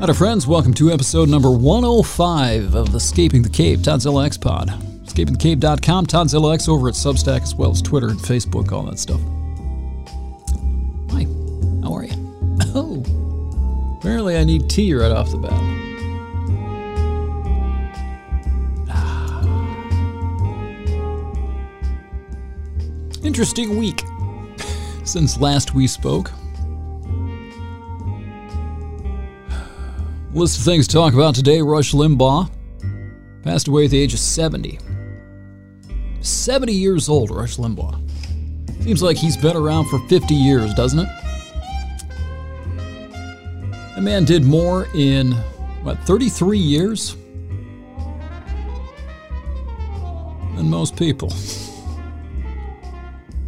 Hi, friends. Welcome to episode number 105 of Escaping the Cave, Toddzilla X Pod. EscapingTheCave.com, Toddzilla X over at Substack, as well as Twitter and Facebook, all that stuff. Hi, how are you? Oh, apparently I need tea right off the bat. Ah. Interesting week since last we spoke. List of things to talk about today Rush Limbaugh passed away at the age of 70. 70 years old, Rush Limbaugh. Seems like he's been around for 50 years, doesn't it? The man did more in, what, 33 years? Than most people.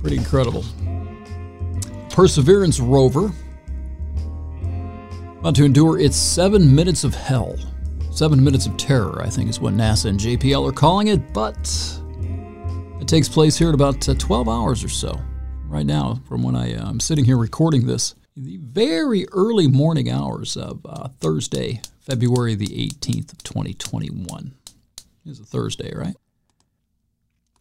Pretty incredible. Perseverance rover about to endure its seven minutes of hell. Seven minutes of terror, I think, is what NASA and JPL are calling it, but it takes place here at about uh, 12 hours or so. Right now, from when I, uh, I'm sitting here recording this, the very early morning hours of uh, Thursday, February the 18th of 2021. It's a Thursday, right?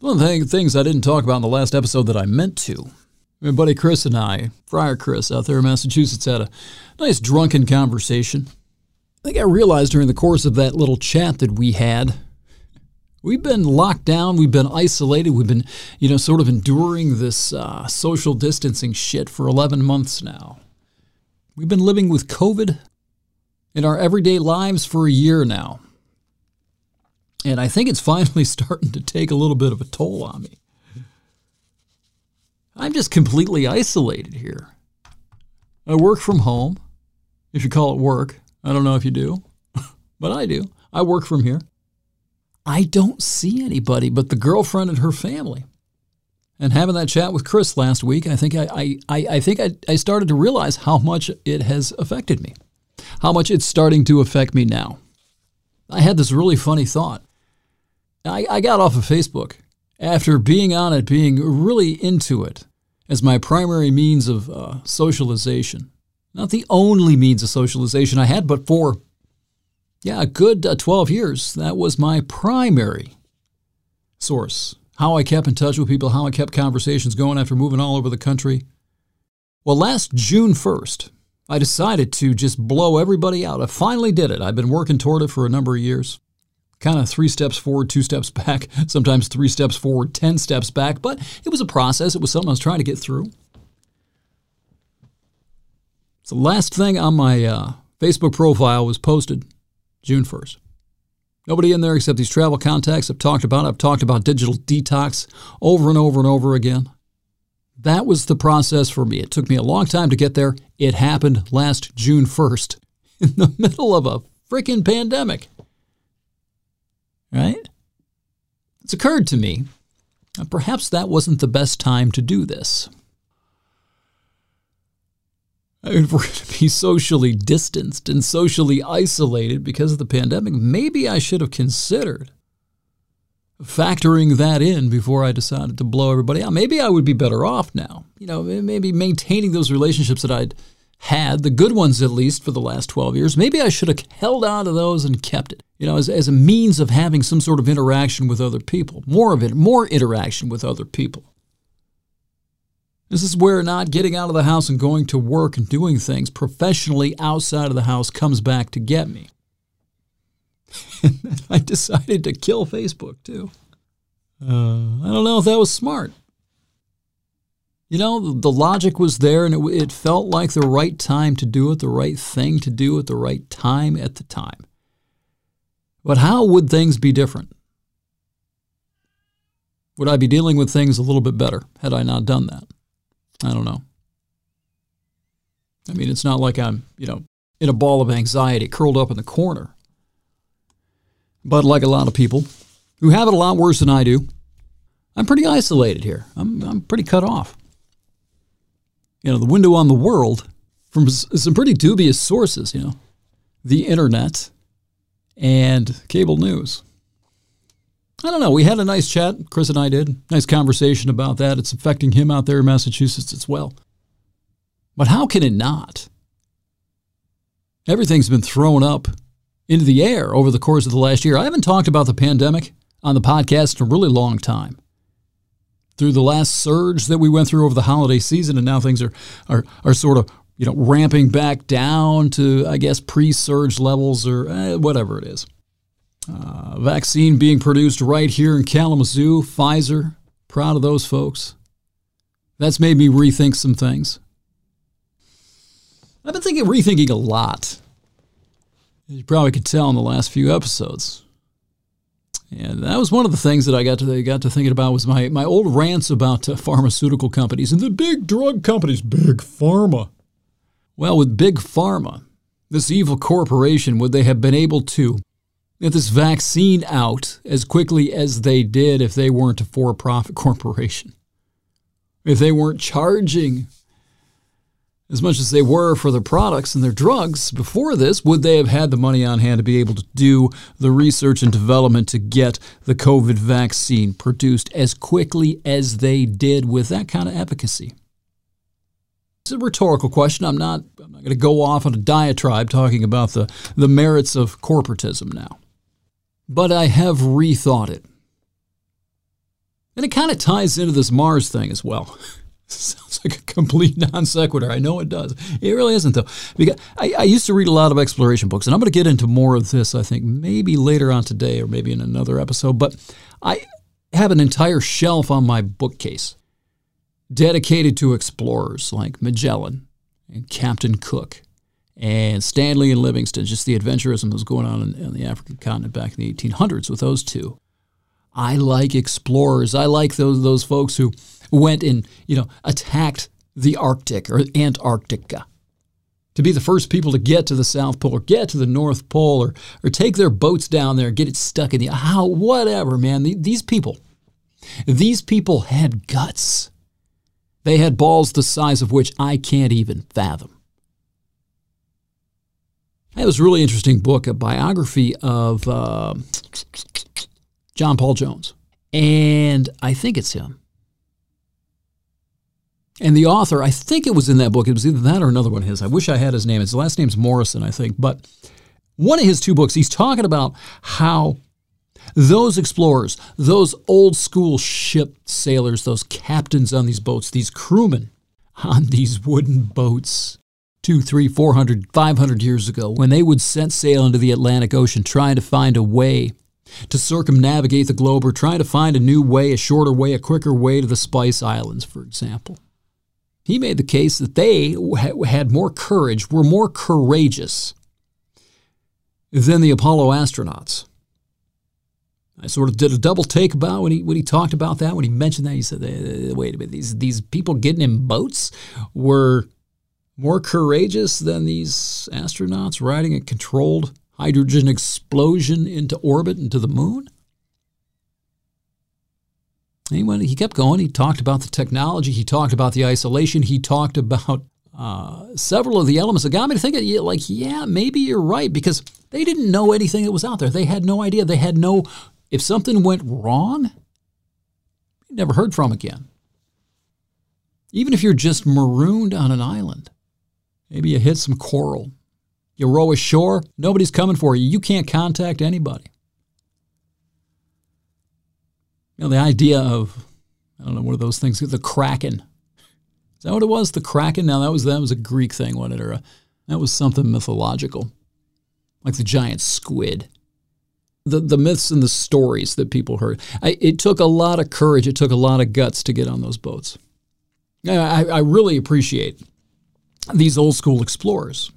One of the things I didn't talk about in the last episode that I meant to my buddy Chris and I, Friar Chris out there in Massachusetts, had a nice drunken conversation. I think I realized during the course of that little chat that we had, we've been locked down, we've been isolated, we've been, you know, sort of enduring this uh, social distancing shit for 11 months now. We've been living with COVID in our everyday lives for a year now. And I think it's finally starting to take a little bit of a toll on me. I'm just completely isolated here. I work from home, if you call it work. I don't know if you do, but I do. I work from here. I don't see anybody but the girlfriend and her family. And having that chat with Chris last week, I think I, I, I think I, I started to realize how much it has affected me, how much it's starting to affect me now. I had this really funny thought. I, I got off of Facebook after being on it, being really into it as my primary means of uh, socialization. Not the only means of socialization I had, but for, yeah, a good uh, 12 years, that was my primary source. How I kept in touch with people, how I kept conversations going after moving all over the country. Well, last June 1st, I decided to just blow everybody out. I finally did it. I've been working toward it for a number of years kind of three steps forward, two steps back, sometimes three steps forward, 10 steps back. But it was a process. It was something I was trying to get through. The last thing on my uh, Facebook profile was posted June 1st. Nobody in there except these travel contacts I've talked about. I've talked about digital detox over and over and over again. That was the process for me. It took me a long time to get there. It happened last June 1st in the middle of a freaking pandemic right? It's occurred to me uh, perhaps that wasn't the best time to do this. I mean, if we're going to be socially distanced and socially isolated because of the pandemic, maybe I should have considered factoring that in before I decided to blow everybody out. Maybe I would be better off now. You know, maybe maintaining those relationships that I'd had, the good ones at least, for the last 12 years. Maybe I should have held on to those and kept it, you know, as, as a means of having some sort of interaction with other people, more of it, more interaction with other people. This is where not getting out of the house and going to work and doing things professionally outside of the house comes back to get me. I decided to kill Facebook too. Uh, I don't know if that was smart. You know, the logic was there and it, it felt like the right time to do it, the right thing to do at the right time at the time. But how would things be different? Would I be dealing with things a little bit better had I not done that? I don't know. I mean, it's not like I'm, you know, in a ball of anxiety curled up in the corner. But like a lot of people who have it a lot worse than I do, I'm pretty isolated here. I'm, I'm pretty cut off you know, the window on the world from some pretty dubious sources, you know, the internet and cable news. I don't know. We had a nice chat, Chris and I did. Nice conversation about that. It's affecting him out there in Massachusetts as well. But how can it not? Everything's been thrown up into the air over the course of the last year. I haven't talked about the pandemic on the podcast in a really long time. Through the last surge that we went through over the holiday season, and now things are, are, are sort of you know ramping back down to I guess pre-surge levels or eh, whatever it is. Uh, vaccine being produced right here in Kalamazoo, Pfizer. Proud of those folks. That's made me rethink some things. I've been thinking, rethinking a lot. As you probably could tell in the last few episodes. And that was one of the things that I got to got to thinking about was my, my old rants about uh, pharmaceutical companies and the big drug companies, big pharma. Well, with big pharma, this evil corporation, would they have been able to get this vaccine out as quickly as they did if they weren't a for-profit corporation? If they weren't charging as much as they were for their products and their drugs before this, would they have had the money on hand to be able to do the research and development to get the COVID vaccine produced as quickly as they did with that kind of efficacy? It's a rhetorical question. I'm not, I'm not going to go off on a diatribe talking about the, the merits of corporatism now. But I have rethought it. And it kind of ties into this Mars thing as well. Sounds like a complete non sequitur. I know it does. It really isn't, though. Because I, I used to read a lot of exploration books, and I'm going to get into more of this, I think, maybe later on today or maybe in another episode. But I have an entire shelf on my bookcase dedicated to explorers like Magellan and Captain Cook and Stanley and Livingstone, just the adventurism that was going on in, in the African continent back in the 1800s with those two. I like explorers. I like those those folks who went and you know attacked the Arctic or Antarctica. To be the first people to get to the South Pole or get to the North Pole or or take their boats down there and get it stuck in the how whatever man. These people these people had guts. They had balls the size of which I can't even fathom. I have this really interesting book a biography of uh, John Paul Jones and I think it's him and the author, I think it was in that book, it was either that or another one of his. I wish I had his name. His last name's Morison, I think. But one of his two books, he's talking about how those explorers, those old school ship sailors, those captains on these boats, these crewmen on these wooden boats, two, three, four hundred, five hundred years ago, when they would set sail into the Atlantic Ocean trying to find a way to circumnavigate the globe or trying to find a new way, a shorter way, a quicker way to the Spice Islands, for example. He made the case that they had more courage, were more courageous than the Apollo astronauts. I sort of did a double take about when he when he talked about that. When he mentioned that, he said, "Wait a minute, these these people getting in boats were more courageous than these astronauts riding a controlled hydrogen explosion into orbit into the moon." he, went, he kept going. He talked about the technology. He talked about the isolation. He talked about uh, several of the elements that got me to think, like, yeah, maybe you're right, because they didn't know anything that was out there. They had no idea. They had no, if something went wrong, never heard from again. Even if you're just marooned on an island, maybe you hit some coral, you row ashore, nobody's coming for you. You can't contact anybody. You know, the idea of, I don't know, what are those things? The Kraken. Is that what it was? The Kraken? Now, that was, that was a Greek thing, wasn't it? Or a, that was something mythological, like the giant squid. The, the myths and the stories that people heard. I, it took a lot of courage, it took a lot of guts to get on those boats. I, I really appreciate these old school explorers.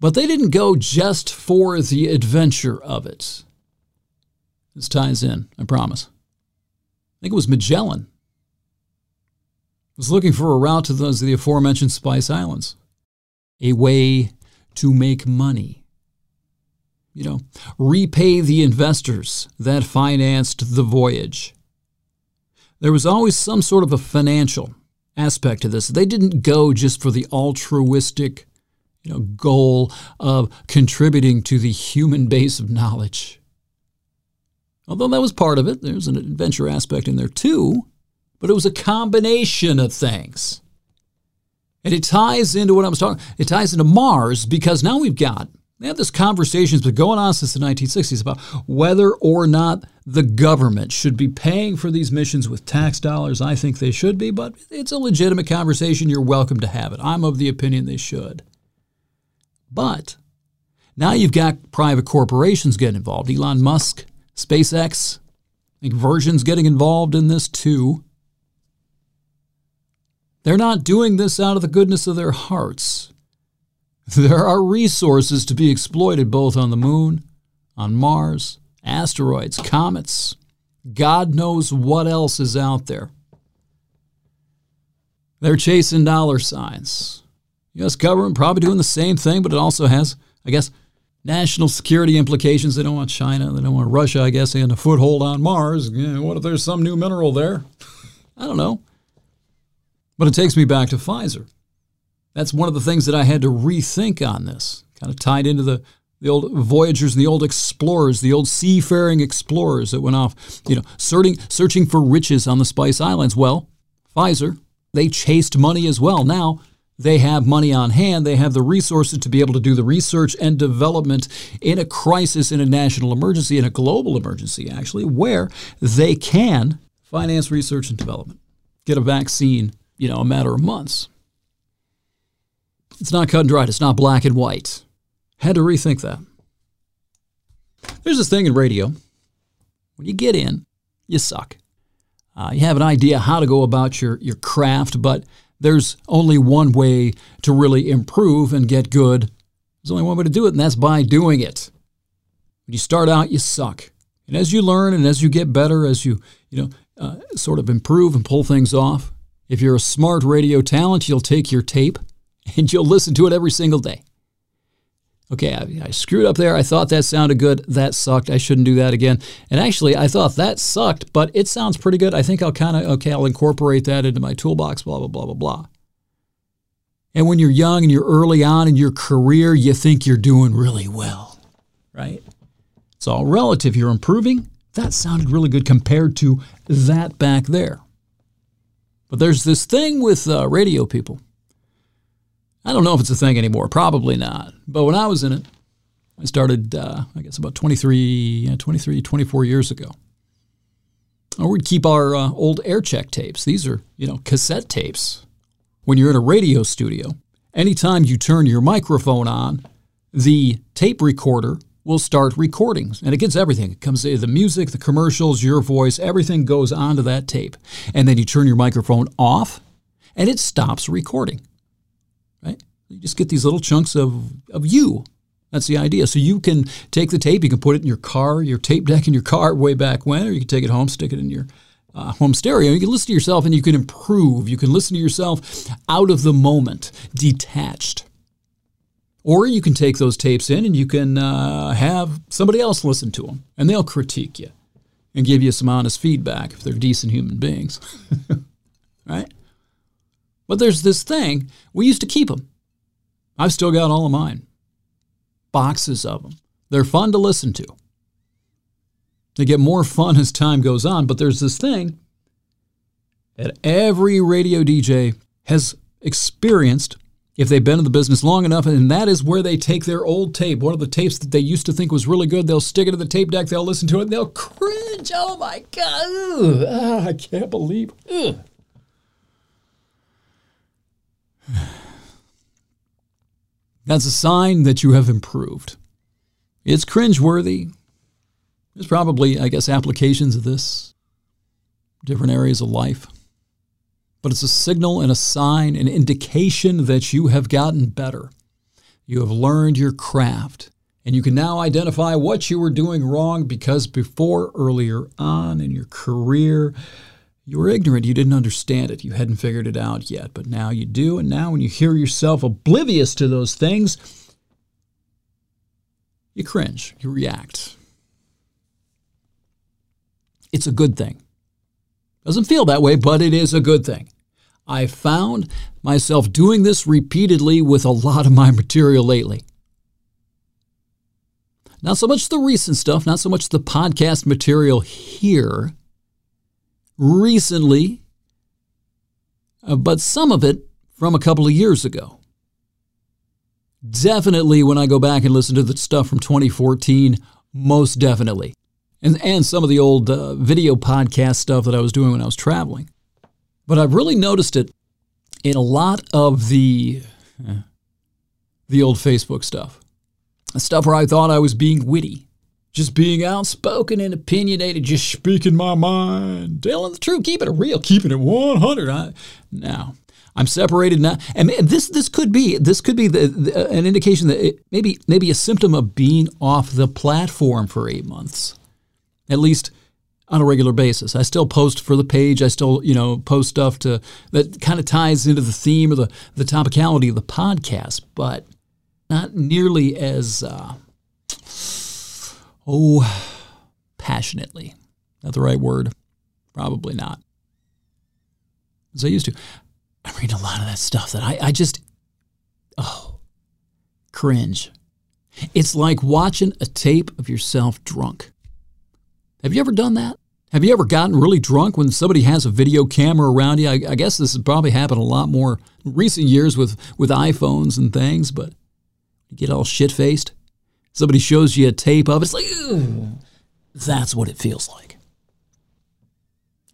But they didn't go just for the adventure of it. This ties in, I promise. I think it was Magellan, was looking for a route to those the aforementioned Spice Islands, a way to make money. You know, repay the investors that financed the voyage. There was always some sort of a financial aspect to this. They didn't go just for the altruistic, you know, goal of contributing to the human base of knowledge. Although that was part of it, there's an adventure aspect in there too, but it was a combination of things. And it ties into what I was talking. It ties into Mars because now we've got they have this conversation that's been going on since the 1960s about whether or not the government should be paying for these missions with tax dollars. I think they should be, but it's a legitimate conversation. You're welcome to have it. I'm of the opinion they should. But now you've got private corporations getting involved. Elon Musk, SpaceX, I think Virgin's getting involved in this too. They're not doing this out of the goodness of their hearts. There are resources to be exploited both on the moon, on Mars, asteroids, comets. God knows what else is out there. They're chasing dollar signs. U.S. government probably doing the same thing, but it also has, I guess, national security implications. They don't want China, they don't want Russia, I guess, in a foothold on Mars. what if there's some new mineral there? I don't know. But it takes me back to Pfizer. That's one of the things that I had to rethink on this. Kind of tied into the, the old voyagers and the old explorers, the old seafaring explorers that went off, you know, searching, searching for riches on the Spice Islands. Well, Pfizer, they chased money as well. Now, they have money on hand. They have the resources to be able to do the research and development in a crisis, in a national emergency, in a global emergency, actually, where they can finance research and development, get a vaccine, you know, a matter of months. It's not cut and dried. It's not black and white. Had to rethink that. There's this thing in radio. When you get in, you suck. Uh, you have an idea how to go about your, your craft, but there's only one way to really improve and get good. There's only one way to do it, and that's by doing it. When you start out, you suck. And as you learn and as you get better, as you, you know, uh, sort of improve and pull things off, if you're a smart radio talent, you'll take your tape and you'll listen to it every single day. Okay, I, I, screwed up there. I thought that sounded good. That sucked. I shouldn't do that again. And actually, I thought that sucked, but it sounds pretty good. I think I'll kind of, okay, I'll incorporate that into my toolbox, blah, blah, blah, blah, blah. And when you're young and you're early on in your career, you think you're doing really well, right? It's all relative. You're improving. That sounded really good compared to that back there. But there's this thing with uh, radio people I don't know if it's a thing anymore. Probably not. But when I was in it, I started, uh, I guess, about 23, 23, 24 years ago. We'd keep our uh, old air check tapes. These are, you know, cassette tapes. When you're in a radio studio, anytime you turn your microphone on, the tape recorder will start recording. And it gets everything. It comes the music, the commercials, your voice, everything goes onto that tape. And then you turn your microphone off and it stops recording right? You just get these little chunks of, of you. That's the idea. So you can take the tape, you can put it in your car, your tape deck in your car way back when, or you can take it home, stick it in your uh, home stereo. You can listen to yourself and you can improve. You can listen to yourself out of the moment, detached. Or you can take those tapes in and you can uh, have somebody else listen to them and they'll critique you and give you some honest feedback if they're decent human beings. right? But there's this thing, we used to keep them. I've still got all of mine. Boxes of them. They're fun to listen to. They get more fun as time goes on, but there's this thing that every radio DJ has experienced if they've been in the business long enough, and that is where they take their old tape, one of the tapes that they used to think was really good, they'll stick it in the tape deck, they'll listen to it, and they'll cringe. Oh my God. Ah, I can't believe. Ugh. That's a sign that you have improved. It's cringeworthy. There's probably, I guess, applications of this, different areas of life. But it's a signal and a sign, an indication that you have gotten better. You have learned your craft, and you can now identify what you were doing wrong because before, earlier on in your career, you were ignorant. You didn't understand it. You hadn't figured it out yet. But now you do. And now, when you hear yourself oblivious to those things, you cringe. You react. It's a good thing. Doesn't feel that way, but it is a good thing. I found myself doing this repeatedly with a lot of my material lately. Not so much the recent stuff, not so much the podcast material here, recently, uh, but some of it from a couple of years ago. Definitely when I go back and listen to the stuff from 2014, most definitely. And, and some of the old uh, video podcast stuff that I was doing when I was traveling. But I've really noticed it in a lot of the, uh, the old Facebook stuff. Stuff where I thought I was being witty, just being outspoken and opinionated, just speaking my mind, telling the truth, keeping it real, keeping it 100. I, now, I'm separated now, and this this could be this could be the, the, an indication that it, maybe maybe a symptom of being off the platform for eight months, at least on a regular basis. I still post for the page. I still you know post stuff to that kind of ties into the theme or the the topicality of the podcast, but not nearly as uh, oh passionately. Not the right word. Probably not. As I used to. I read a lot of that stuff that I, I just, oh, cringe. It's like watching a tape of yourself drunk. Have you ever done that? Have you ever gotten really drunk when somebody has a video camera around you? I, I guess this has probably happened a lot more recent years with, with iPhones and things, but you get all shit faced. Somebody shows you a tape of it, it's like, that's what it feels like.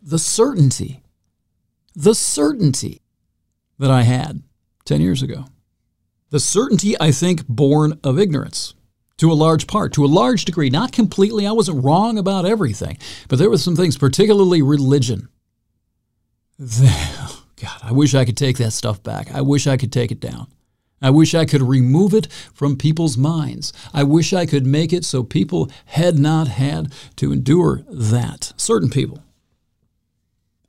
The certainty, the certainty that I had 10 years ago. The certainty, I think, born of ignorance to a large part, to a large degree. Not completely, I wasn't wrong about everything, but there were some things, particularly religion. God, I wish I could take that stuff back. I wish I could take it down. I wish I could remove it from people's minds. I wish I could make it so people had not had to endure that. Certain people.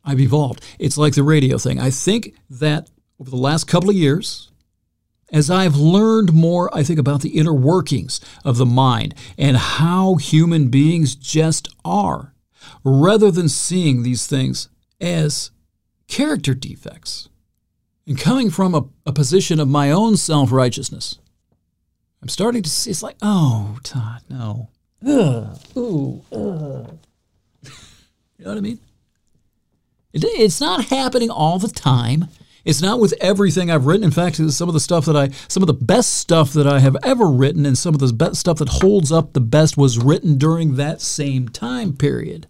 I've evolved. It's like the radio thing. I think that over the last couple of years, as I've learned more, I think, about the inner workings of the mind and how human beings just are, rather than seeing these things as character defects. And coming from a, a position of my own self righteousness, I'm starting to see it's like, oh, Todd, no. Ugh, ooh, ugh. you know what I mean? It, it's not happening all the time. It's not with everything I've written. In fact, some of the stuff that I, some of the best stuff that I have ever written, and some of the best stuff that holds up the best was written during that same time period.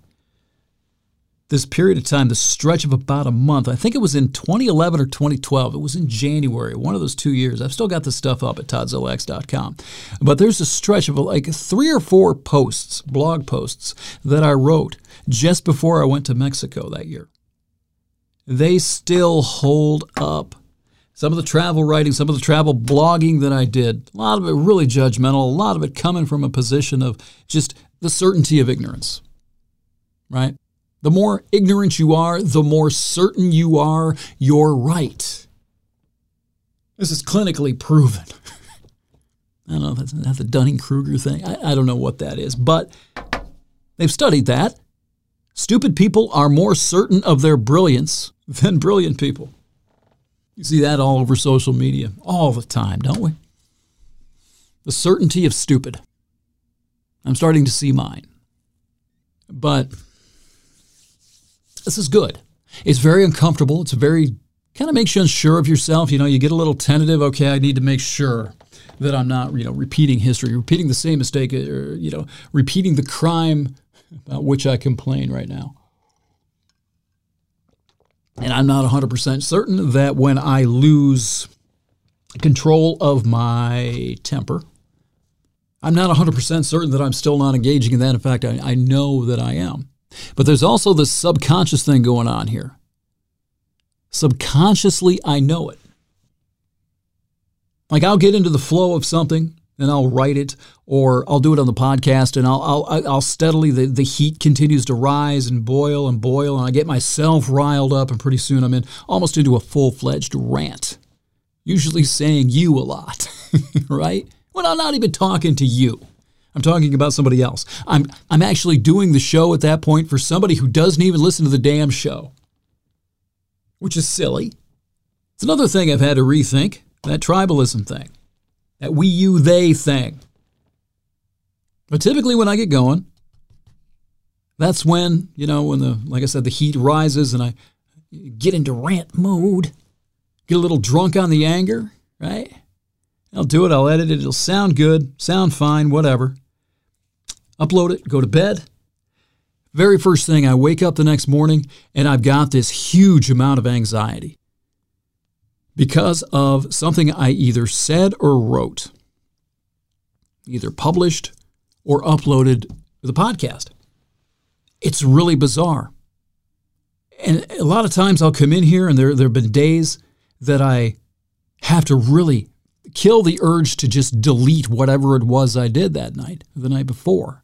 This period of time, the stretch of about a month, I think it was in 2011 or 2012. It was in January, one of those two years. I've still got the stuff up at toddzillax.com. But there's a stretch of like three or four posts, blog posts, that I wrote just before I went to Mexico that year they still hold up. Some of the travel writing, some of the travel blogging that I did, a lot of it really judgmental, a lot of it coming from a position of just the certainty of ignorance, right? The more ignorant you are, the more certain you are you're right. This is clinically proven. I don't know, that's, that's the Dunning Kruger thing. I, I don't know what that is, but they've studied that. Stupid people are more certain of their brilliance than brilliant people. You see that all over social media all the time, don't we? The certainty of stupid. I'm starting to see mine. But this is good. It's very uncomfortable. It's very kind of makes you unsure of yourself. You know, you get a little tentative. Okay, I need to make sure that I'm not, you know, repeating history, repeating the same mistake, uh, or you know, repeating the crime about which I complain right now. And I'm not 100% certain that when I lose control of my temper, I'm not 100% certain that I'm still not engaging in that. In fact, I, I know that I am. But there's also this subconscious thing going on here. Subconsciously, I know it. Like I'll get into the flow of something and I'll write it, or I'll do it on the podcast, and I'll I'll, I'll steadily the, the heat continues to rise and boil and boil, and I get myself riled up, and pretty soon I'm in almost into a full fledged rant, usually saying you a lot, right? When I'm not even talking to you. I'm talking about somebody else. I'm I'm actually doing the show at that point for somebody who doesn't even listen to the damn show. Which is silly. It's another thing I've had to rethink, that tribalism thing that we, you, they thing. But typically, when I get going, that's when, you know, when the, like I said, the heat rises and I get into rant mode. get a little drunk on the anger, right? I'll do it, I'll edit it, it'll sound good, sound fine, whatever. Upload it, go to bed. Very first thing, I wake up the next morning and I've got this huge amount of anxiety because of something I either said or wrote, either published or uploaded the podcast. It's really bizarre. And a lot of times I'll come in here and there, there have been days that I have to really kill the urge to just delete whatever it was I did that night, the night before.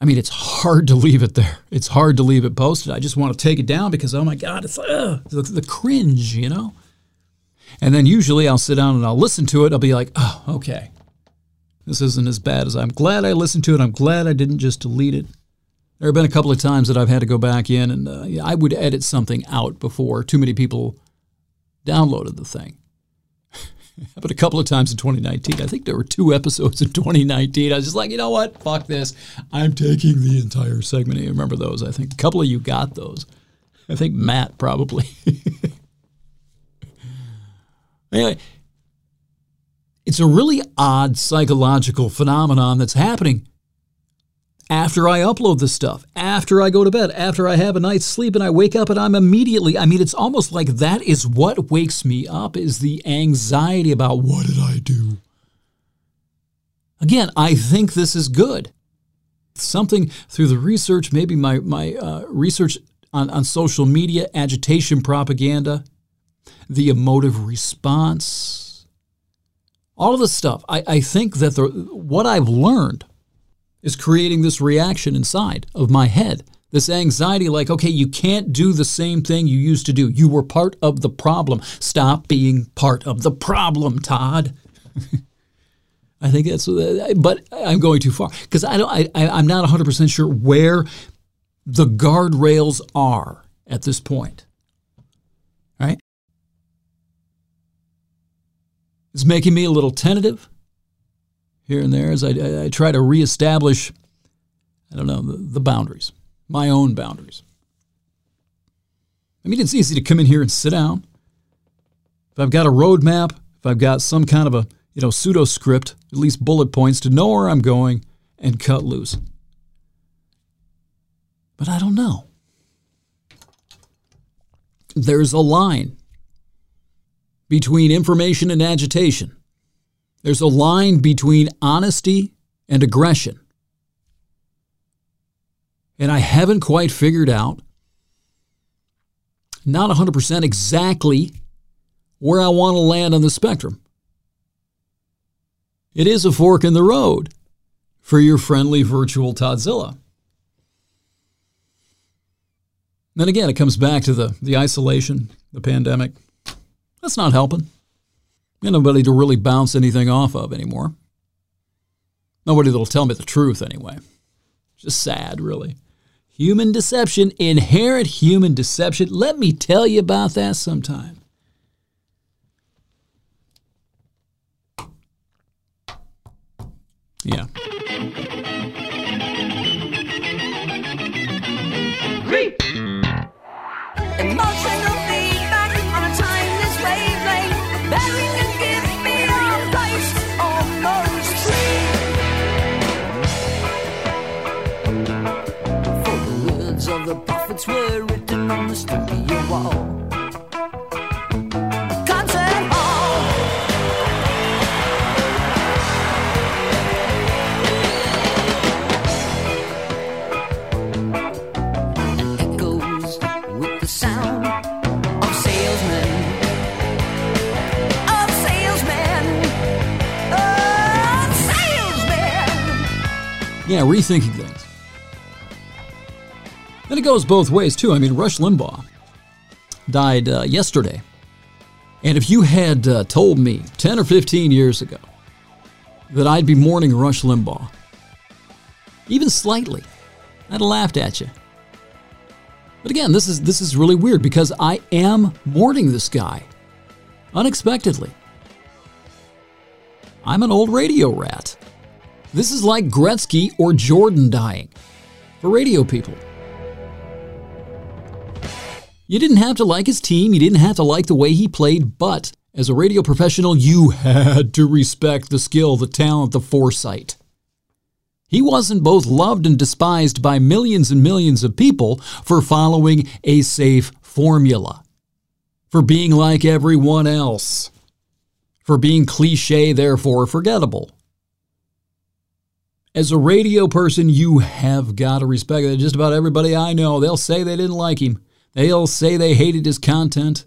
I mean, it's hard to leave it there. It's hard to leave it posted. I just want to take it down because, oh my God, it's uh, the, the cringe, you know? And then usually I'll sit down and I'll listen to it. I'll be like, oh, okay. This isn't as bad as I'm glad I listened to it. I'm glad I didn't just delete it. There have been a couple of times that I've had to go back in and uh, I would edit something out before too many people downloaded the thing. But a couple of times in 2019, I think there were two episodes in 2019. I was just like, you know what? Fuck this. I'm taking the entire segment. You remember those? I think a couple of you got those. I think Matt probably. anyway, it's a really odd psychological phenomenon that's happening after I upload this stuff, after I go to bed, after I have a night's sleep and I wake up and I'm immediately, I mean, it's almost like that is what wakes me up is the anxiety about what did I do? Again, I think this is good. Something through the research, maybe my, my uh, research on, on social media, agitation propaganda, the emotive response, all of this stuff. I, I think that the, what I've learned is creating this reaction inside of my head. This anxiety, like, okay, you can't do the same thing you used to do. You were part of the problem. Stop being part of the problem, Todd. I think that's, but I'm going too far because I don't. I, I'm not 100 percent sure where the guardrails are at this point. Right? It's making me a little tentative here and there as I, I, try to reestablish, I don't know, the, the boundaries, my own boundaries. I mean, it's easy to come in here and sit down. If I've got a roadmap, if I've got some kind of a you know pseudo script, at least bullet points to know where I'm going and cut loose. But I don't know. There's a line between information and agitation. There's a line between honesty and aggression. And I haven't quite figured out, not 100% exactly, where I want to land on the spectrum. It is a fork in the road for your friendly virtual Toddzilla. Then again, it comes back to the, the isolation, the pandemic. That's not helping. Nobody to really bounce anything off of anymore. Nobody that'll tell me the truth anyway. Just sad, really. Human deception, inherent human deception. Let me tell you about that sometime. Yeah. Salesmen. Of salesmen. Of salesmen. Yeah, rethinking goes both ways, too. I mean, Rush Limbaugh died uh, yesterday. And if you had uh, told me 10 or 15 years ago that I'd be mourning Rush Limbaugh, even slightly, I'd have laughed at you. But again, this is this is really weird because I am mourning this guy unexpectedly. I'm an old radio rat. This is like Gretzky or Jordan dying for radio people. You didn't have to like his team, you didn't have to like the way he played, but as a radio professional, you had to respect the skill, the talent, the foresight. He wasn't both loved and despised by millions and millions of people for following a safe formula, for being like everyone else, for being cliche, therefore forgettable. As a radio person, you have got to respect that. Just about everybody I know, they'll say they didn't like him. They'll say they hated his content.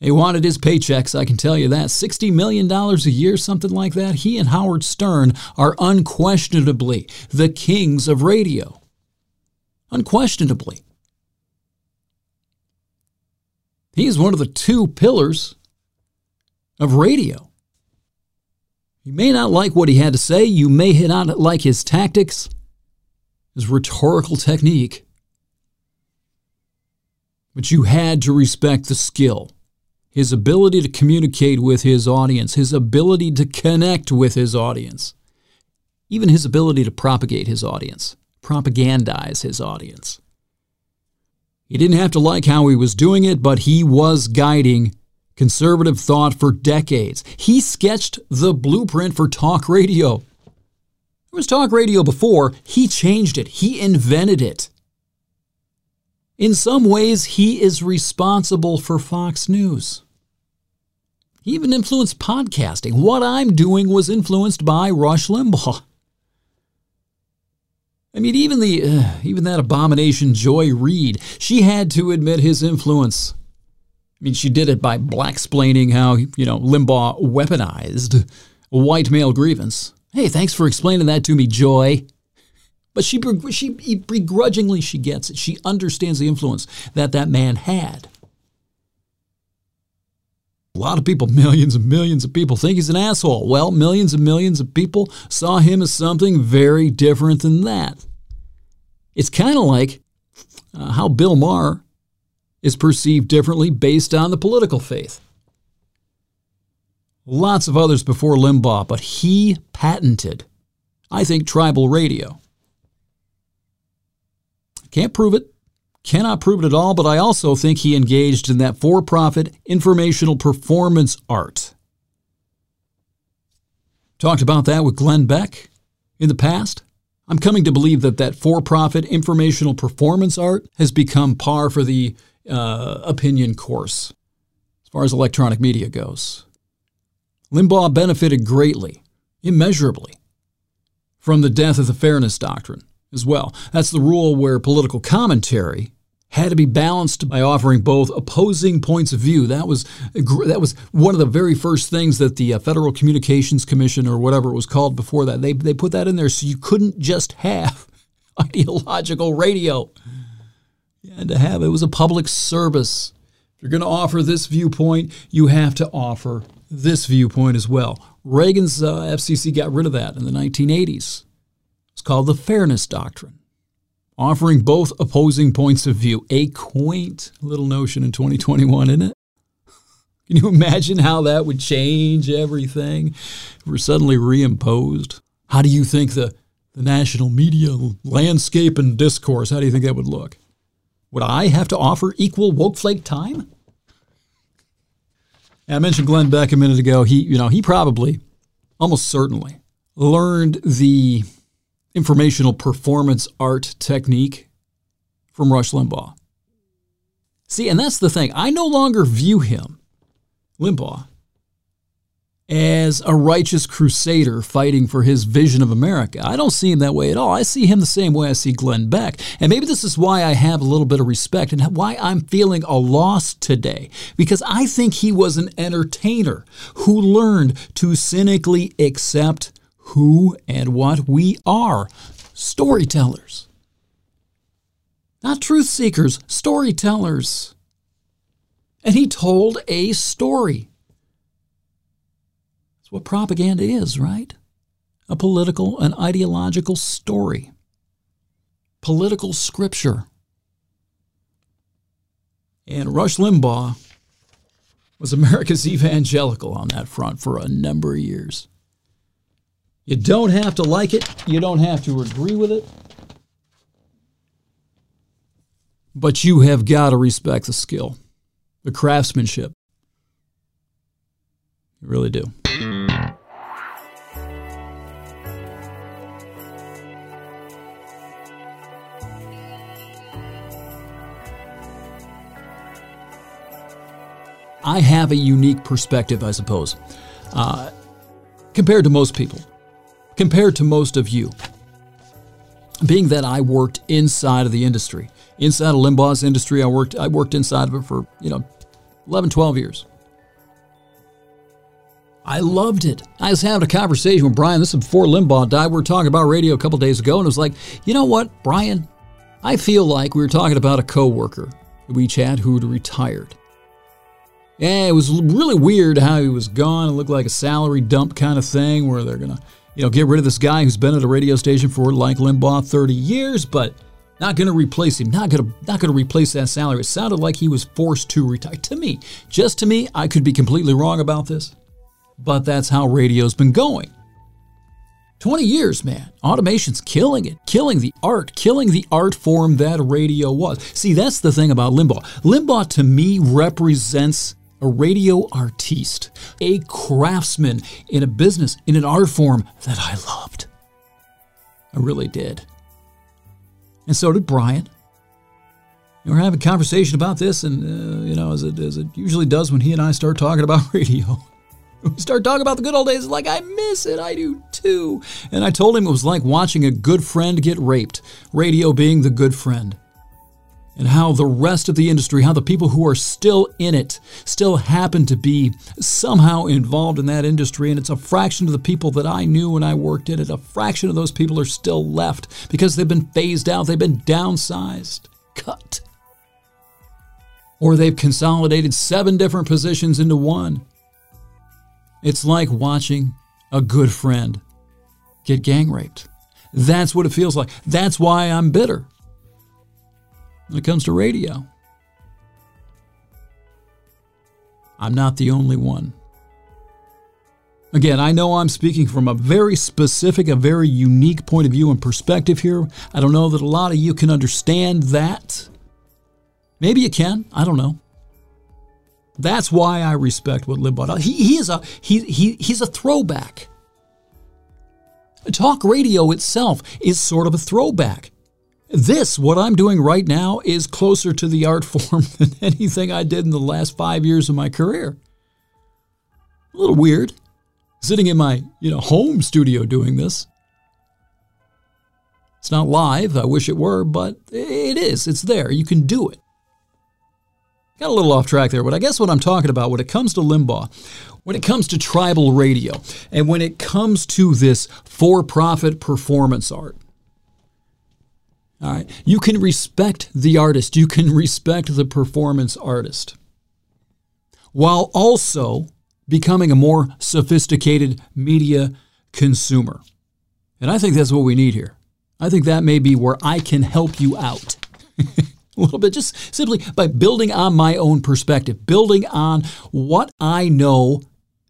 They wanted his paychecks, I can tell you that. $60 million a year, something like that. He and Howard Stern are unquestionably the kings of radio. Unquestionably. He is one of the two pillars of radio. You may not like what he had to say, you may not like his tactics, his rhetorical technique, but you had to respect the skill, his ability to communicate with his audience, his ability to connect with his audience, even his ability to propagate his audience, propagandize his audience. He didn't have to like how he was doing it, but he was guiding conservative thought for decades. He sketched the blueprint for talk radio. There was talk radio before, he changed it, he invented it. In some ways, he is responsible for Fox News. He even influenced podcasting. What I'm doing was influenced by Rush Limbaugh. I mean, even the uh, even that abomination Joy Reid, she had to admit his influence. I mean, she did it by black-splaining how you know Limbaugh weaponized white male grievance. Hey, thanks for explaining that to me, Joy. But she, she begrudgingly she gets it. She understands the influence that that man had. A lot of people, millions and millions of people, think he's an asshole. Well, millions and millions of people saw him as something very different than that. It's kind of like uh, how Bill Maher is perceived differently based on the political faith. Lots of others before Limbaugh, but he patented, I think, tribal radio. Can't prove it, cannot prove it at all, but I also think he engaged in that for profit informational performance art. Talked about that with Glenn Beck in the past. I'm coming to believe that that for profit informational performance art has become par for the uh, opinion course as far as electronic media goes. Limbaugh benefited greatly, immeasurably, from the death of the fairness doctrine as well. That's the rule where political commentary had to be balanced by offering both opposing points of view. That was that was one of the very first things that the uh, Federal Communications Commission or whatever it was called before that they they put that in there so you couldn't just have ideological radio. You had to have it was a public service. If you're going to offer this viewpoint, you have to offer this viewpoint as well. Reagan's uh, FCC got rid of that in the 1980s. It's called the Fairness Doctrine, offering both opposing points of view. A quaint little notion in 2021, isn't it? Can you imagine how that would change everything if we're suddenly reimposed? How do you think the, the national media landscape and discourse, how do you think that would look? Would I have to offer equal woke flake time? And I mentioned Glenn Beck a minute ago. He, you know, he probably, almost certainly, learned the informational performance art technique from Rush Limbaugh. See, and that's the thing. I no longer view him, Limbaugh, as a righteous crusader fighting for his vision of America. I don't see him that way at all. I see him the same way I see Glenn Beck. And maybe this is why I have a little bit of respect and why I'm feeling a loss today. Because I think he was an entertainer who learned to cynically accept who and what we are storytellers. Not truth seekers, storytellers. And he told a story. That's what propaganda is, right? A political, an ideological story. Political scripture. And Rush Limbaugh was America's evangelical on that front for a number of years. You don't have to like it, you don't have to agree with it. But you have got to respect the skill, the craftsmanship. You really do. I have a unique perspective, I suppose, uh, compared to most people, compared to most of you. Being that I worked inside of the industry, inside of Limbaugh's industry, I worked I worked inside of it for you know 11, 12 years. I loved it. I was having a conversation with Brian. This is before Limbaugh died. We were talking about radio a couple days ago, and it was like, you know what, Brian? I feel like we were talking about a coworker we each had who'd retired. Yeah, it was really weird how he was gone. It looked like a salary dump kind of thing where they're gonna, you know, get rid of this guy who's been at a radio station for like Limbaugh 30 years, but not gonna replace him. Not gonna not gonna replace that salary. It sounded like he was forced to retire. To me, just to me, I could be completely wrong about this, but that's how radio's been going. 20 years, man. Automation's killing it, killing the art, killing the art form that radio was. See, that's the thing about Limbaugh. Limbaugh to me represents a radio artiste, a craftsman in a business, in an art form that I loved. I really did. And so did Brian. And we're having a conversation about this, and uh, you know, as it, as it usually does when he and I start talking about radio. We start talking about the good old days, like I miss it, I do too. And I told him it was like watching a good friend get raped, radio being the good friend and how the rest of the industry, how the people who are still in it, still happen to be somehow involved in that industry. And it's a fraction of the people that I knew when I worked in it. A fraction of those people are still left because they've been phased out, they've been downsized, cut. Or they've consolidated seven different positions into one. It's like watching a good friend get gang raped. That's what it feels like. That's why I'm bitter when it comes to radio. I'm not the only one. Again, I know I'm speaking from a very specific, a very unique point of view and perspective here. I don't know that a lot of you can understand that. Maybe you can. I don't know. That's why I respect what Limbaugh does. He, he is a he, he he's a throwback. Talk radio itself is sort of a throwback. This, what I'm doing right now, is closer to the art form than anything I did in the last five years of my career. A little weird, sitting in my you know home studio doing this. It's not live. I wish it were, but it is. It's there. You can do it. Got a little off track there, but I guess what I'm talking about when it comes to Limbaugh, when it comes to tribal radio, and when it comes to this for profit performance art, all right. You can respect the artist, you can respect the performance artist, while also becoming a more sophisticated media consumer. And I think that's what we need here. I think that may be where I can help you out. a little bit, just simply by building on my own perspective, building on what I know,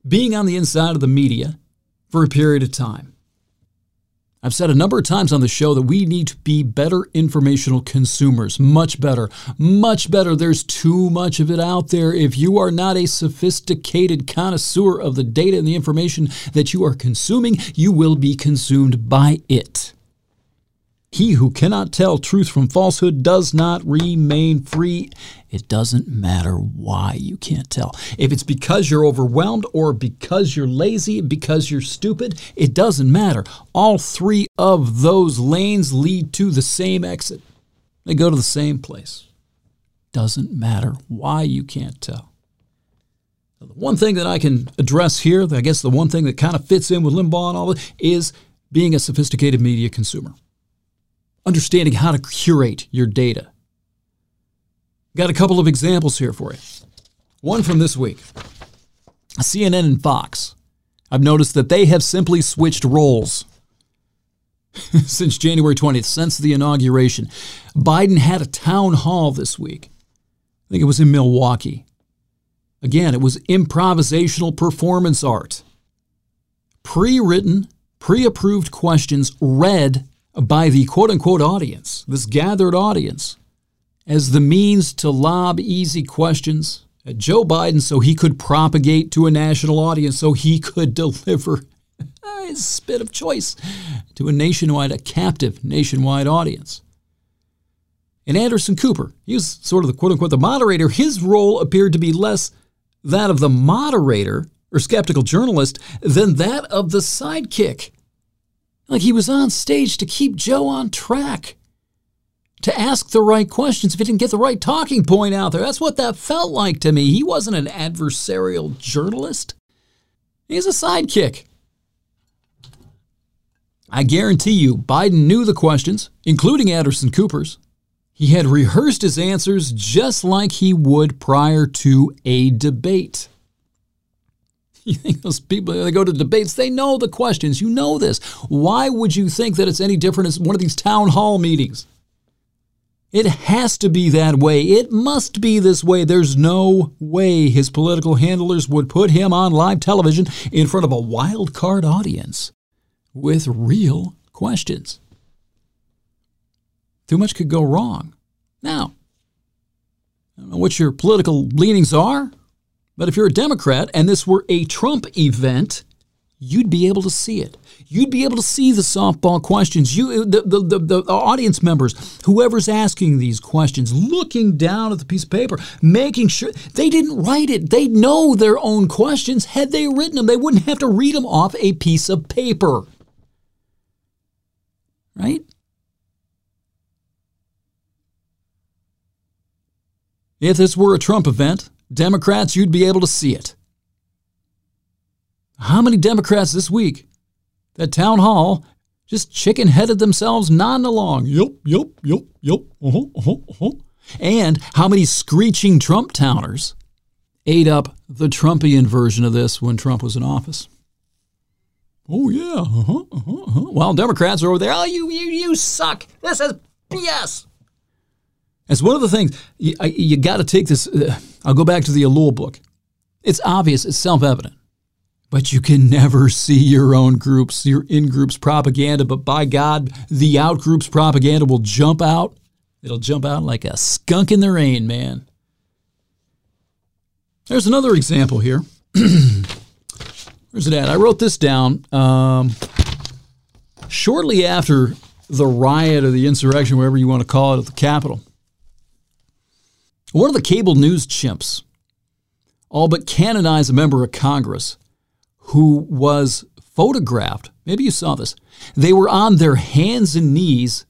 being on the inside of the media for a period of time. I've said a number of times on the show that we need to be better informational consumers. Much better. Much better. There's too much of it out there. If you are not a sophisticated connoisseur of the data and the information that you are consuming, you will be consumed by it. He who cannot tell truth from falsehood does not remain free. It doesn't matter why you can't tell. If it's because you're overwhelmed or because you're lazy, because you're stupid, it doesn't matter. All three of those lanes lead to the same exit, they go to the same place. Doesn't matter why you can't tell. The one thing that I can address here, I guess the one thing that kind of fits in with Limbaugh and all this, is being a sophisticated media consumer understanding how to curate your data. Got a couple of examples here for you. One from this week CNN and Fox. I've noticed that they have simply switched roles since January 20th, since the inauguration. Biden had a town hall this week. I think it was in Milwaukee. Again, it was improvisational performance art. Pre written, pre approved questions read by the quote unquote audience, this gathered audience, as the means to lob easy questions at Joe Biden so he could propagate to a national audience, so he could deliver his spit of choice to a nationwide, a captive nationwide audience. And Anderson Cooper, he was sort of the quote unquote the moderator. His role appeared to be less that of the moderator or skeptical journalist than that of the sidekick. Like he was on stage to keep Joe on track, to ask the right questions if he didn't get the right talking point out there. That's what that felt like to me. He wasn't an adversarial journalist, he's a sidekick. I guarantee you, Biden knew the questions, including Anderson Cooper's. He had rehearsed his answers just like he would prior to a debate. You think those people, they go to debates, they know the questions. You know this. Why would you think that it's any different as one of these town hall meetings? It has to be that way. It must be this way. There's no way his political handlers would put him on live television in front of a wild card audience with real questions. Too much could go wrong. Now, I don't know what your political leanings are, but if you're a Democrat and this were a Trump event, you'd be able to see it. You'd be able to see the softball questions. You, the, the, the, the audience members, whoever's asking these questions, looking down at the piece of paper, making sure they didn't write it. They know their own questions. Had they written them, they wouldn't have to read them off a piece of paper. Right? If this were a Trump event, Democrats, you'd be able to see it. How many Democrats this week at town hall just chicken headed themselves nodding along? Yup, yup, yup, yup, uh-huh, uh-huh, uh-huh. And how many screeching Trump towners ate up the Trumpian version of this when Trump was in office? Oh, yeah, uh-huh, uh-huh, uh-huh. While Democrats are over there, oh, you, you, you suck. This is BS. It's one of the things you, you got to take this. Uh, I'll go back to the Ellul book. It's obvious, it's self evident, but you can never see your own groups, your in groups propaganda. But by God, the out groups propaganda will jump out. It'll jump out like a skunk in the rain, man. There's another example here. Where's it at? I wrote this down um, shortly after the riot or the insurrection, whatever you want to call it, at the Capitol. One of the cable news chimps all but canonized a member of Congress who was photographed. Maybe you saw this. They were on their hands and knees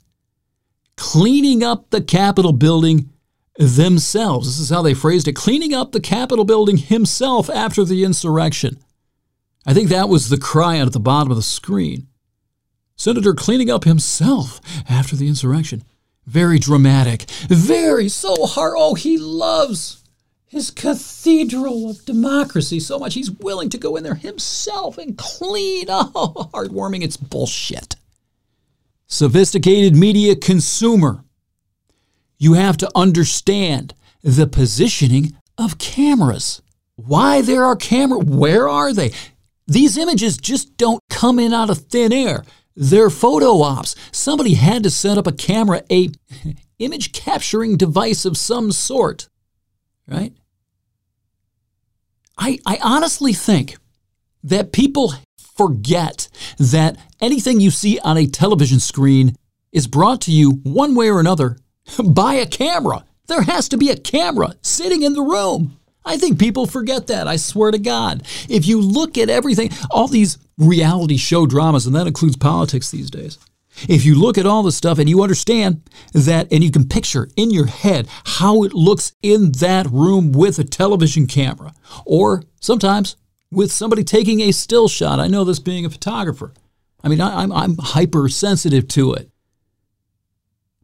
cleaning up the Capitol building themselves. This is how they phrased it cleaning up the Capitol building himself after the insurrection. I think that was the cry out at the bottom of the screen. Senator cleaning up himself after the insurrection. Very dramatic. Very so hard. Oh, he loves his cathedral of democracy so much he's willing to go in there himself and clean. Oh, heartwarming. It's bullshit. Sophisticated media consumer. You have to understand the positioning of cameras. Why there are cameras? Where are they? These images just don't come in out of thin air. They're photo ops. Somebody had to set up a camera, a image capturing device of some sort, right? I, I honestly think that people forget that anything you see on a television screen is brought to you one way or another by a camera. There has to be a camera sitting in the room. I think people forget that. I swear to God. If you look at everything, all these reality show dramas, and that includes politics these days, if you look at all the stuff and you understand that, and you can picture in your head how it looks in that room with a television camera, or sometimes with somebody taking a still shot. I know this being a photographer. I mean, I, am I'm, I'm hypersensitive to it.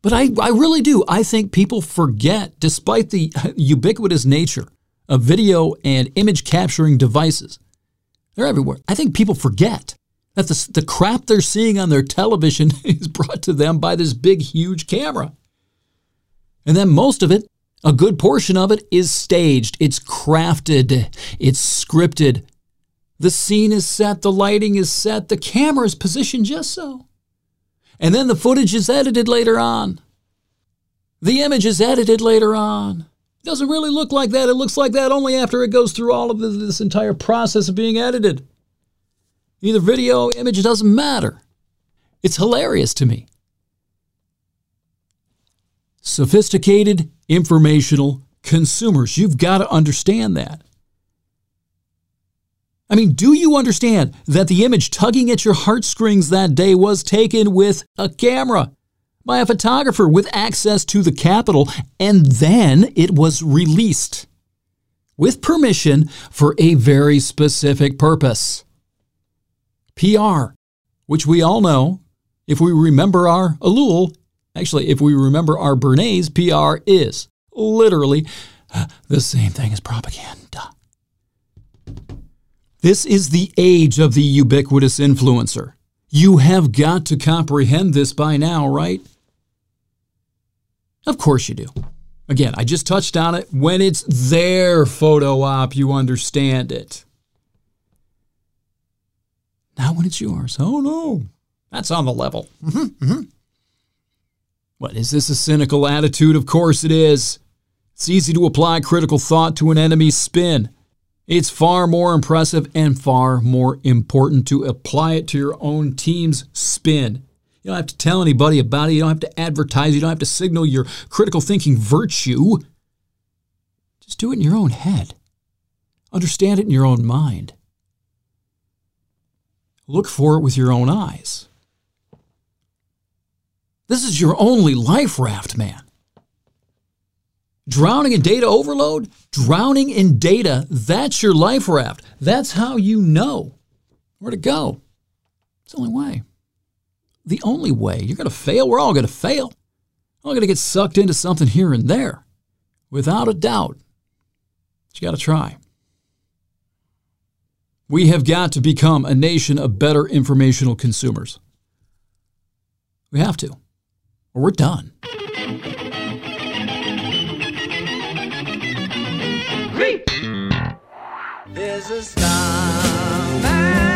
But I, I really do. I think people forget, despite the ubiquitous nature of video and image capturing devices. They're everywhere. I think people forget that the, the crap they're seeing on their television is brought to them by this big, huge camera. And then most of it, a good portion of it, is staged. It's crafted, it's scripted. The scene is set, the lighting is set, the camera is positioned just so. And then the footage is edited later on. The image is edited later on. It doesn't really look like that. It looks like that only after it goes through all of this, this entire process of being edited. Either video, image, doesn't matter. It's hilarious to me. Sophisticated, informational consumers. You've got to understand that. I mean, do you understand that the image tugging at your heartstrings that day was taken with a camera by a photographer with access to the Capitol, and then it was released with permission for a very specific purpose? PR, which we all know, if we remember our Ellul, actually, if we remember our Bernays, PR is literally uh, the same thing as propaganda. This is the age of the ubiquitous influencer. You have got to comprehend this by now, right? Of course you do. Again, I just touched on it. When it's their photo op, you understand it. Not when it's yours. Oh no. That's on the level. Mm-hmm, mm-hmm. What, is this a cynical attitude? Of course it is. It's easy to apply critical thought to an enemy's spin. It's far more impressive and far more important to apply it to your own team's spin. You don't have to tell anybody about it. You don't have to advertise. You don't have to signal your critical thinking virtue. Just do it in your own head. Understand it in your own mind. Look for it with your own eyes. This is your only life raft, man. Drowning in data overload, drowning in data, that's your life raft. That's how you know where to go. It's the only way. The only way. You're going to fail. We're all going to fail. We're all going to get sucked into something here and there, without a doubt. But you got to try. We have got to become a nation of better informational consumers. We have to, or we're done. There's a starman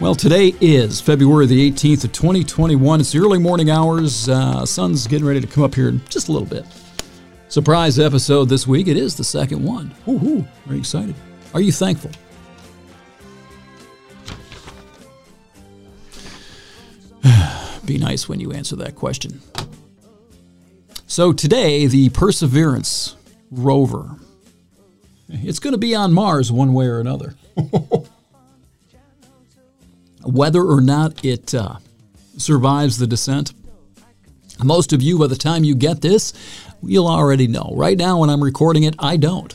Well, today is February the 18th of 2021. It's the early morning hours. Uh, sun's getting ready to come up here in just a little bit. Surprise episode this week. It is the second one. Woohoo! Very excited. Are you thankful? Be nice when you answer that question. So today, the Perseverance rover. It's going to be on Mars one way or another. whether or not it uh, survives the descent. Most of you, by the time you get this, you'll already know. Right now, when I'm recording it, I don't.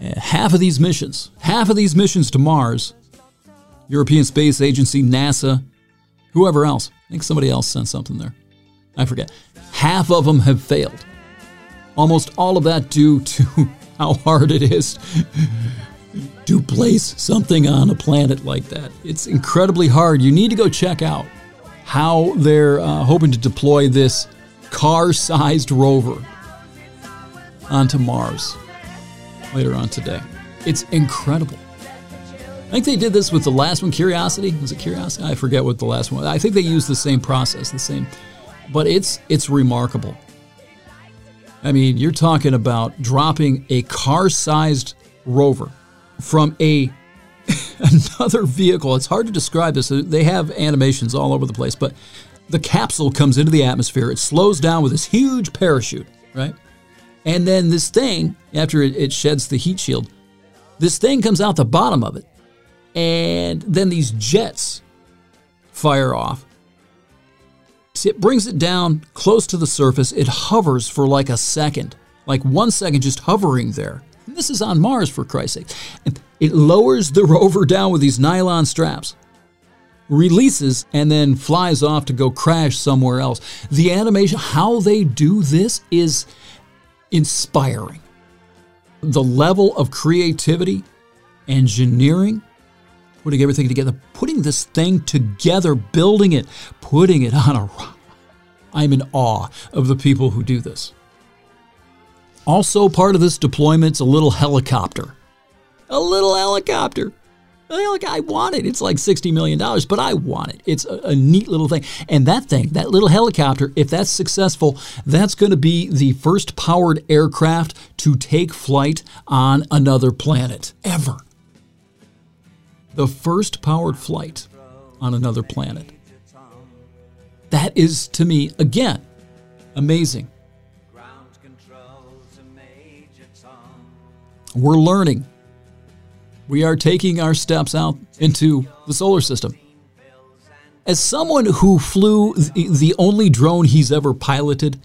Uh, half of these missions, half of these missions to Mars, European Space Agency, NASA, whoever else, I think somebody else sent something there. I forget. Half of them have failed. Almost all of that due to how hard it is to place something on a planet like that. It's incredibly hard. You need to go check out how they're uh, hoping to deploy this car sized rover onto Mars later on today. It's incredible. I think they did this with the last one, Curiosity. Was it Curiosity? I forget what the last one. Was. I think they used the same process, the same, but it's it's remarkable. I mean, you're talking about dropping a car-sized rover from a another vehicle. It's hard to describe this. They have animations all over the place, but the capsule comes into the atmosphere. It slows down with this huge parachute, right? And then this thing, after it, sheds the heat shield, this thing comes out the bottom of it. And then these jets fire off. It brings it down close to the surface. It hovers for like a second, like one second just hovering there. And this is on Mars, for Christ's sake. And it lowers the rover down with these nylon straps, releases, and then flies off to go crash somewhere else. The animation, how they do this is inspiring. the level of creativity, engineering, putting everything together, putting this thing together, building it, putting it on a rock. I'm in awe of the people who do this. Also, part of this deployment's a little helicopter. A little helicopter. Uh, a helic- I want it. It's like $60 million, but I want it. It's a, a neat little thing. And that thing, that little helicopter, if that's successful, that's going to be the first powered aircraft to take flight on another planet ever. The first powered flight on another planet. That is, to me, again, amazing. We're learning. We are taking our steps out into the solar system. As someone who flew the, only drone he's ever piloted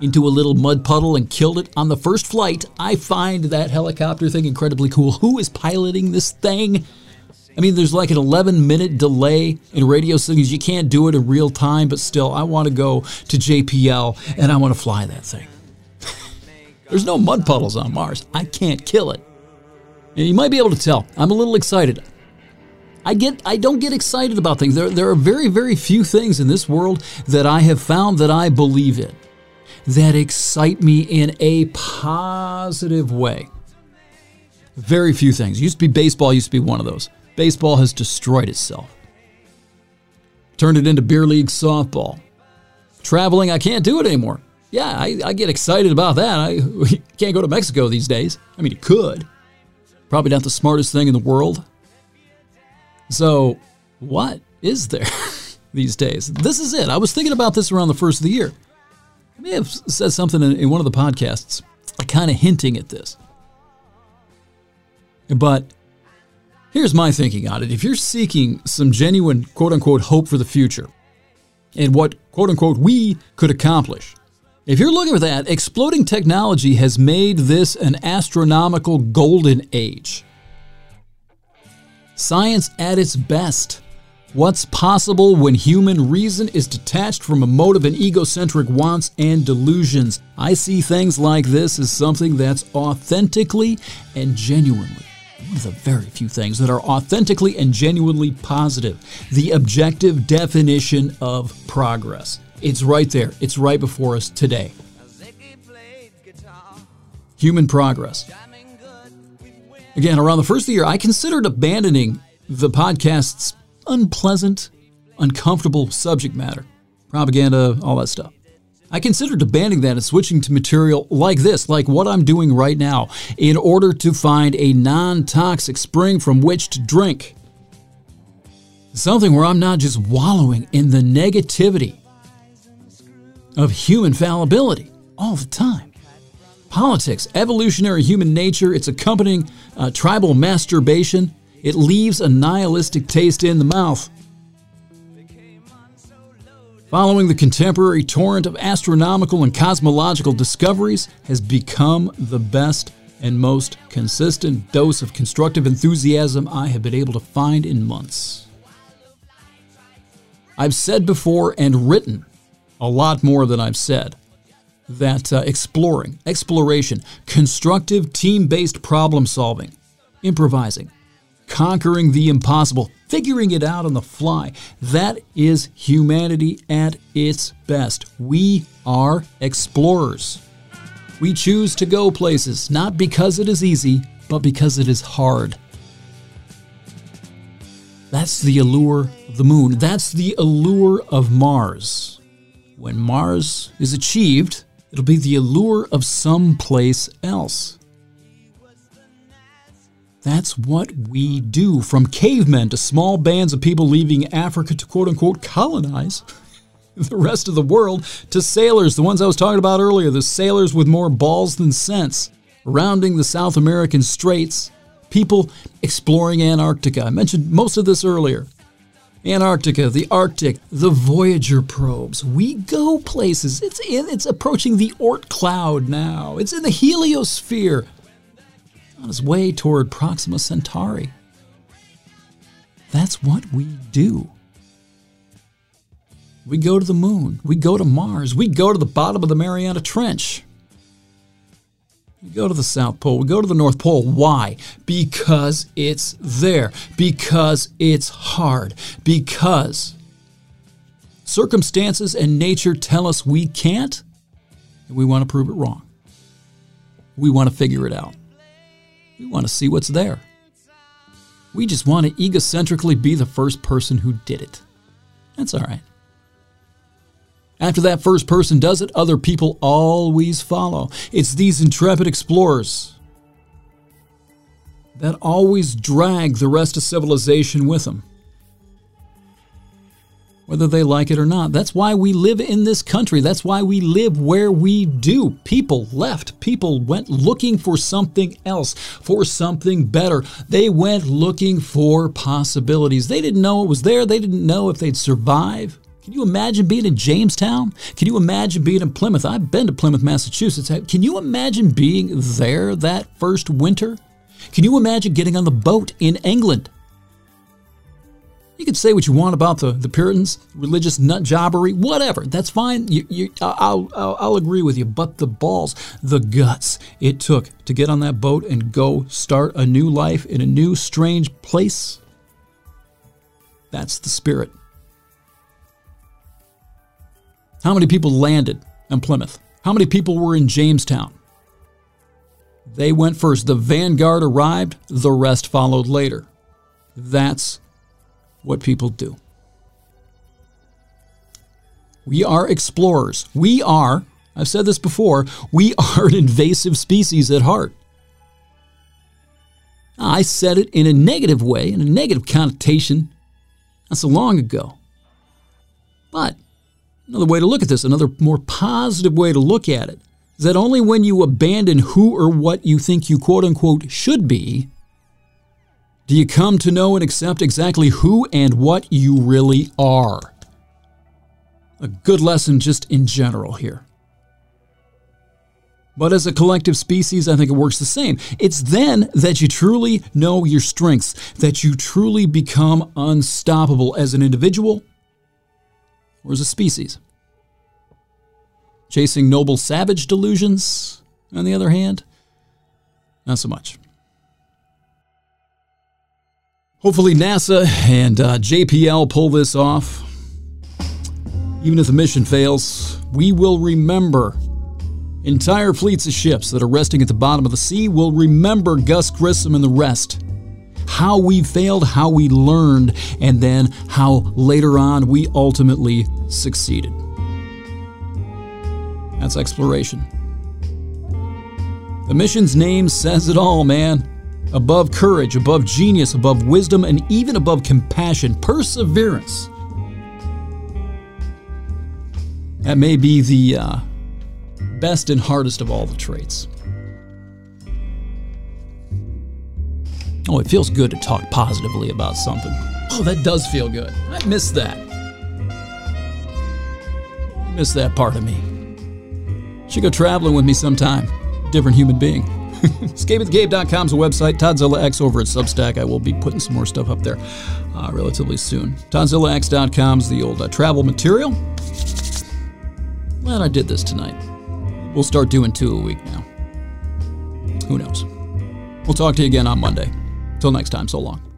into a little mud puddle and killed it on the first flight, I find that helicopter thing incredibly cool. Who is piloting this thing? I mean, there's like an 11 minute delay in radio signals. You can't do it in real time, but still, I want to go to JPL and I want to fly that thing. There's no mud puddles on Mars. I can't kill it. You might be able to tell. I'm a little excited. I get I don't get excited about things. There there are very very few things in this world that I have found that I believe in that excite me in a positive way. Very few things. Used to be baseball used to be one of those. Baseball has destroyed itself. Turned it into beer league softball. Traveling, I can't do it anymore. Yeah, I, I get excited about that. I can't go to Mexico these days. I mean, you could. Probably not the smartest thing in the world. So, what is there these days? This is it. I was thinking about this around the first of the year. I may have said something in, in one of the podcasts, kind of hinting at this. But here's my thinking on it. If you're seeking some genuine quote unquote hope for the future and what quote unquote we could accomplish, if you're looking for that, exploding technology has made this an astronomical golden age. Science at its best. What's possible when human reason is detached from a emotive and egocentric wants and delusions? I see things like this as something that's authentically and genuinely one of the very few things that are authentically and genuinely positive. The objective definition of progress. It's right there, it's right before us today. Human progress. Again, around the first of the year, I considered abandoning the podcast's unpleasant, uncomfortable subject matter, propaganda, all that stuff. I considered abandoning that and switching to material like this, like what I'm doing right now, in order to find a non toxic spring from which to drink. Something where I'm not just wallowing in the negativity of human fallibility all the time politics, evolutionary human nature, its accompanying uh, tribal masturbation. It leaves a nihilistic taste in the mouth. Following the contemporary torrent of astronomical and cosmological discoveries has become the best and most consistent dose of constructive enthusiasm I have been able to find in months. I've said before and written a lot more than I've said that uh, exploring, exploration, constructive team based problem solving, improvising, conquering the impossible, figuring it out on the fly, that is humanity at its best. We are explorers. We choose to go places not because it is easy, but because it is hard. That's the allure of the moon. That's the allure of Mars. When Mars is achieved, it'll be the allure of someplace else. That's what we do. From cavemen to small bands of people leaving Africa to quote unquote colonize the rest of the world to sailors, the ones I was talking about earlier, the sailors with more balls than sense, rounding the South American straits, people exploring Antarctica. I mentioned most of this earlier. Antarctica, the Arctic, the Voyager probes. We go places. It's in it's approaching the Oort cloud now. It's in the heliosphere. On its way toward Proxima Centauri. That's what we do. We go to the moon. We go to Mars. We go to the bottom of the Mariana Trench. We go to the South Pole. We go to the North Pole. Why? Because it's there. Because it's hard. Because circumstances and nature tell us we can't, and we want to prove it wrong. We want to figure it out. We want to see what's there. We just want to egocentrically be the first person who did it. That's all right. After that first person does it, other people always follow. It's these intrepid explorers that always drag the rest of civilization with them. Whether they like it or not. That's why we live in this country. That's why we live where we do. People left. People went looking for something else, for something better. They went looking for possibilities. They didn't know it was there. They didn't know if they'd survive. Can you imagine being in Jamestown? Can you imagine being in Plymouth? I've been to Plymouth, Massachusetts. Can you imagine being there that first winter? Can you imagine getting on the boat in England? You can say what you want about the, the Puritans, religious nut jobbery, whatever. That's fine. You, you, I'll, I'll, I'll agree with you. But the balls, the guts it took to get on that boat and go start a new life in a new, strange place, that's the spirit. How many people landed in Plymouth? How many people were in Jamestown? They went first. The vanguard arrived, the rest followed later. That's what people do. We are explorers. We are, I've said this before, we are an invasive species at heart. I said it in a negative way, in a negative connotation, not so long ago. But another way to look at this, another more positive way to look at it, is that only when you abandon who or what you think you quote unquote should be do you come to know and accept exactly who and what you really are. A good lesson just in general here. But as a collective species, I think it works the same. It's then that you truly know your strengths, that you truly become unstoppable as an individual or as a species. Chasing noble savage delusions, on the other hand, not so much. Hopefully, NASA and uh, JPL pull this off. Even if the mission fails, we will remember. Entire fleets of ships that are resting at the bottom of the sea will remember Gus Grissom and the rest. How we failed, how we learned, and then how later on we ultimately succeeded. That's exploration. The mission's name says it all, man above courage, above genius, above wisdom, and even above compassion, perseverance. That may be the uh, best and hardest of all the traits. Oh, it feels good to talk positively about something. Oh, that does feel good. I miss that. I miss that part of me. Should go traveling with me sometime. Different human being. EscapingTheCave.com is a website. Toddzilla X over at Substack. I will be putting some more stuff up there uh, relatively soon. ToddzillaX.com is the old uh, travel material. Glad I did this tonight. We'll start doing two a week now. Who knows? We'll talk to you again on Monday. Till next time, so long.